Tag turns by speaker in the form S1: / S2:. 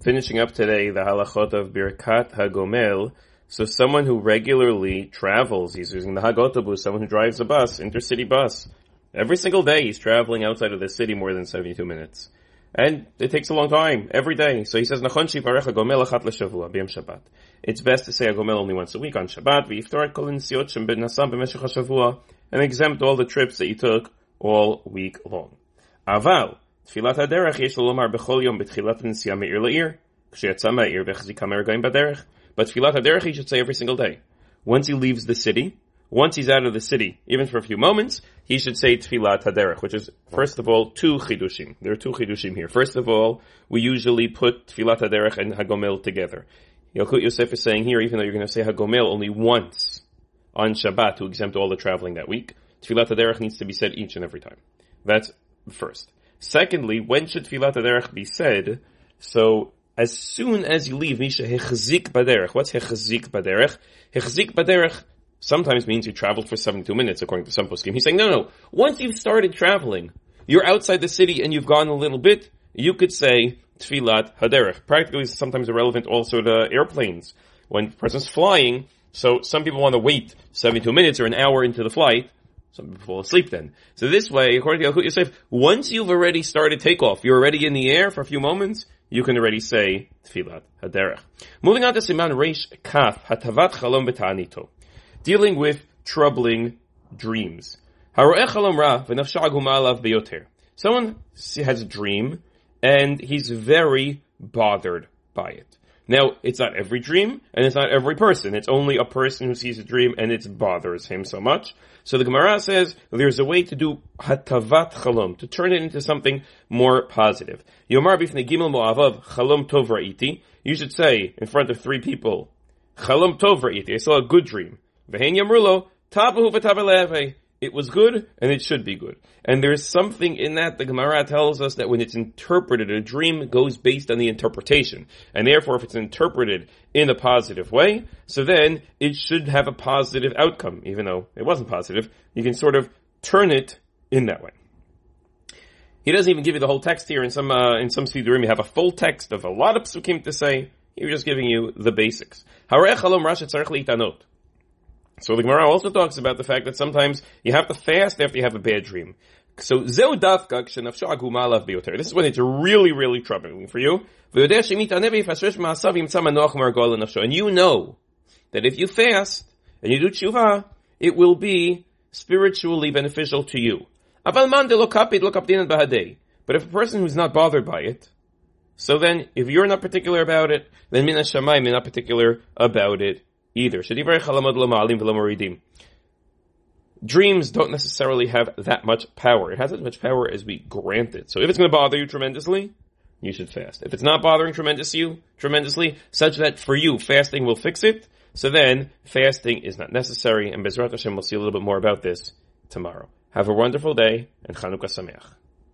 S1: finishing up today the halachot of Birkat Hagomel. So someone who regularly travels, he's using the Hagotobus, someone who drives a bus, intercity bus. Every single day he's traveling outside of the city more than 72 minutes. And it takes a long time, every day. So he says, Nachon shivarech gomel achat l'shavua, b'yom Shabbat. It's best to say a gomel only once a week on Shabbat, v'yiftar kol insiot shem ben nasam b'meshech ha and exempt all the trips that you took all week long. Aval, תפילת הדרך יש לומר בכל יום בתחילת הנסיעה מעיר לעיר, כשיצא מהעיר והחזיקה מרגעים בדרך. But תפילת הדרך he should say every single day. Once he leaves the city, once he's out of the city, even for a few moments, he should say Tfilat Haderech, which is, first of all, two Chidushim. There are two Chidushim here. First of all, we usually put Tfilat Haderech and Hagomel together. Yalkut Yosef is saying here, even though you're going to say Hagomel only once on Shabbat to exempt all the traveling that week, Tfilat Haderech needs to be said each and every time. That's first. Secondly, when should Tfilat Haderech be said? So, as soon as you leave, Misha Hechzik Baderech. What's Hechzik Baderech? Hechzik Baderech sometimes means you traveled for 72 minutes, according to some poskim. He's saying, no, no, once you've started traveling, you're outside the city and you've gone a little bit, you could say Tfilat Haderech. Practically, sometimes irrelevant also to airplanes. When a person's flying, so some people want to wait 72 minutes or an hour into the flight, some people fall asleep then. So this way, according to Yalkut Yosef, once you've already started takeoff, you're already in the air for a few moments, you can already say Tfilat Haderech. Moving on to Siman Reish Kaf, Hatavat Chalom B'Ta'anito. Dealing with troubling dreams. Someone has a dream, and he's very bothered by it. Now, it's not every dream, and it's not every person. It's only a person who sees a dream, and it bothers him so much. So the Gemara says there's a way to do hatavat chalom, to turn it into something more positive. Yomar bifnei gimel mo'avav chalom tov ra'iti. You should say in front of three people, chalom tov ra'iti. I saw a good dream. V'hein yamrulo tabahu v'tabaleve it was good and it should be good. And there's something in that the Gemara tells us that when it's interpreted, a dream goes based on the interpretation. And therefore, if it's interpreted in a positive way, so then it should have a positive outcome, even though it wasn't positive. You can sort of turn it in that way. He doesn't even give you the whole text here. In some uh, in some Sidurim, you have a full text of a lot of psukim to say. He's just giving you the basics. So the Gemara also talks about the fact that sometimes you have to fast after you have a bad dream. So This is when it's really, really troubling for you. And you know that if you fast and you do tshuva, it will be spiritually beneficial to you. But if a person who's not bothered by it, so then if you're not particular about it, then min you're not particular about it either. Dreams don't necessarily have that much power. It has as much power as we grant it. So if it's going to bother you tremendously, you should fast. If it's not bothering tremendous you, tremendously, such that for you fasting will fix it, so then fasting is not necessary, and Bezrat Hashem we'll see a little bit more about this tomorrow. Have a wonderful day, and Chanukah Sameach.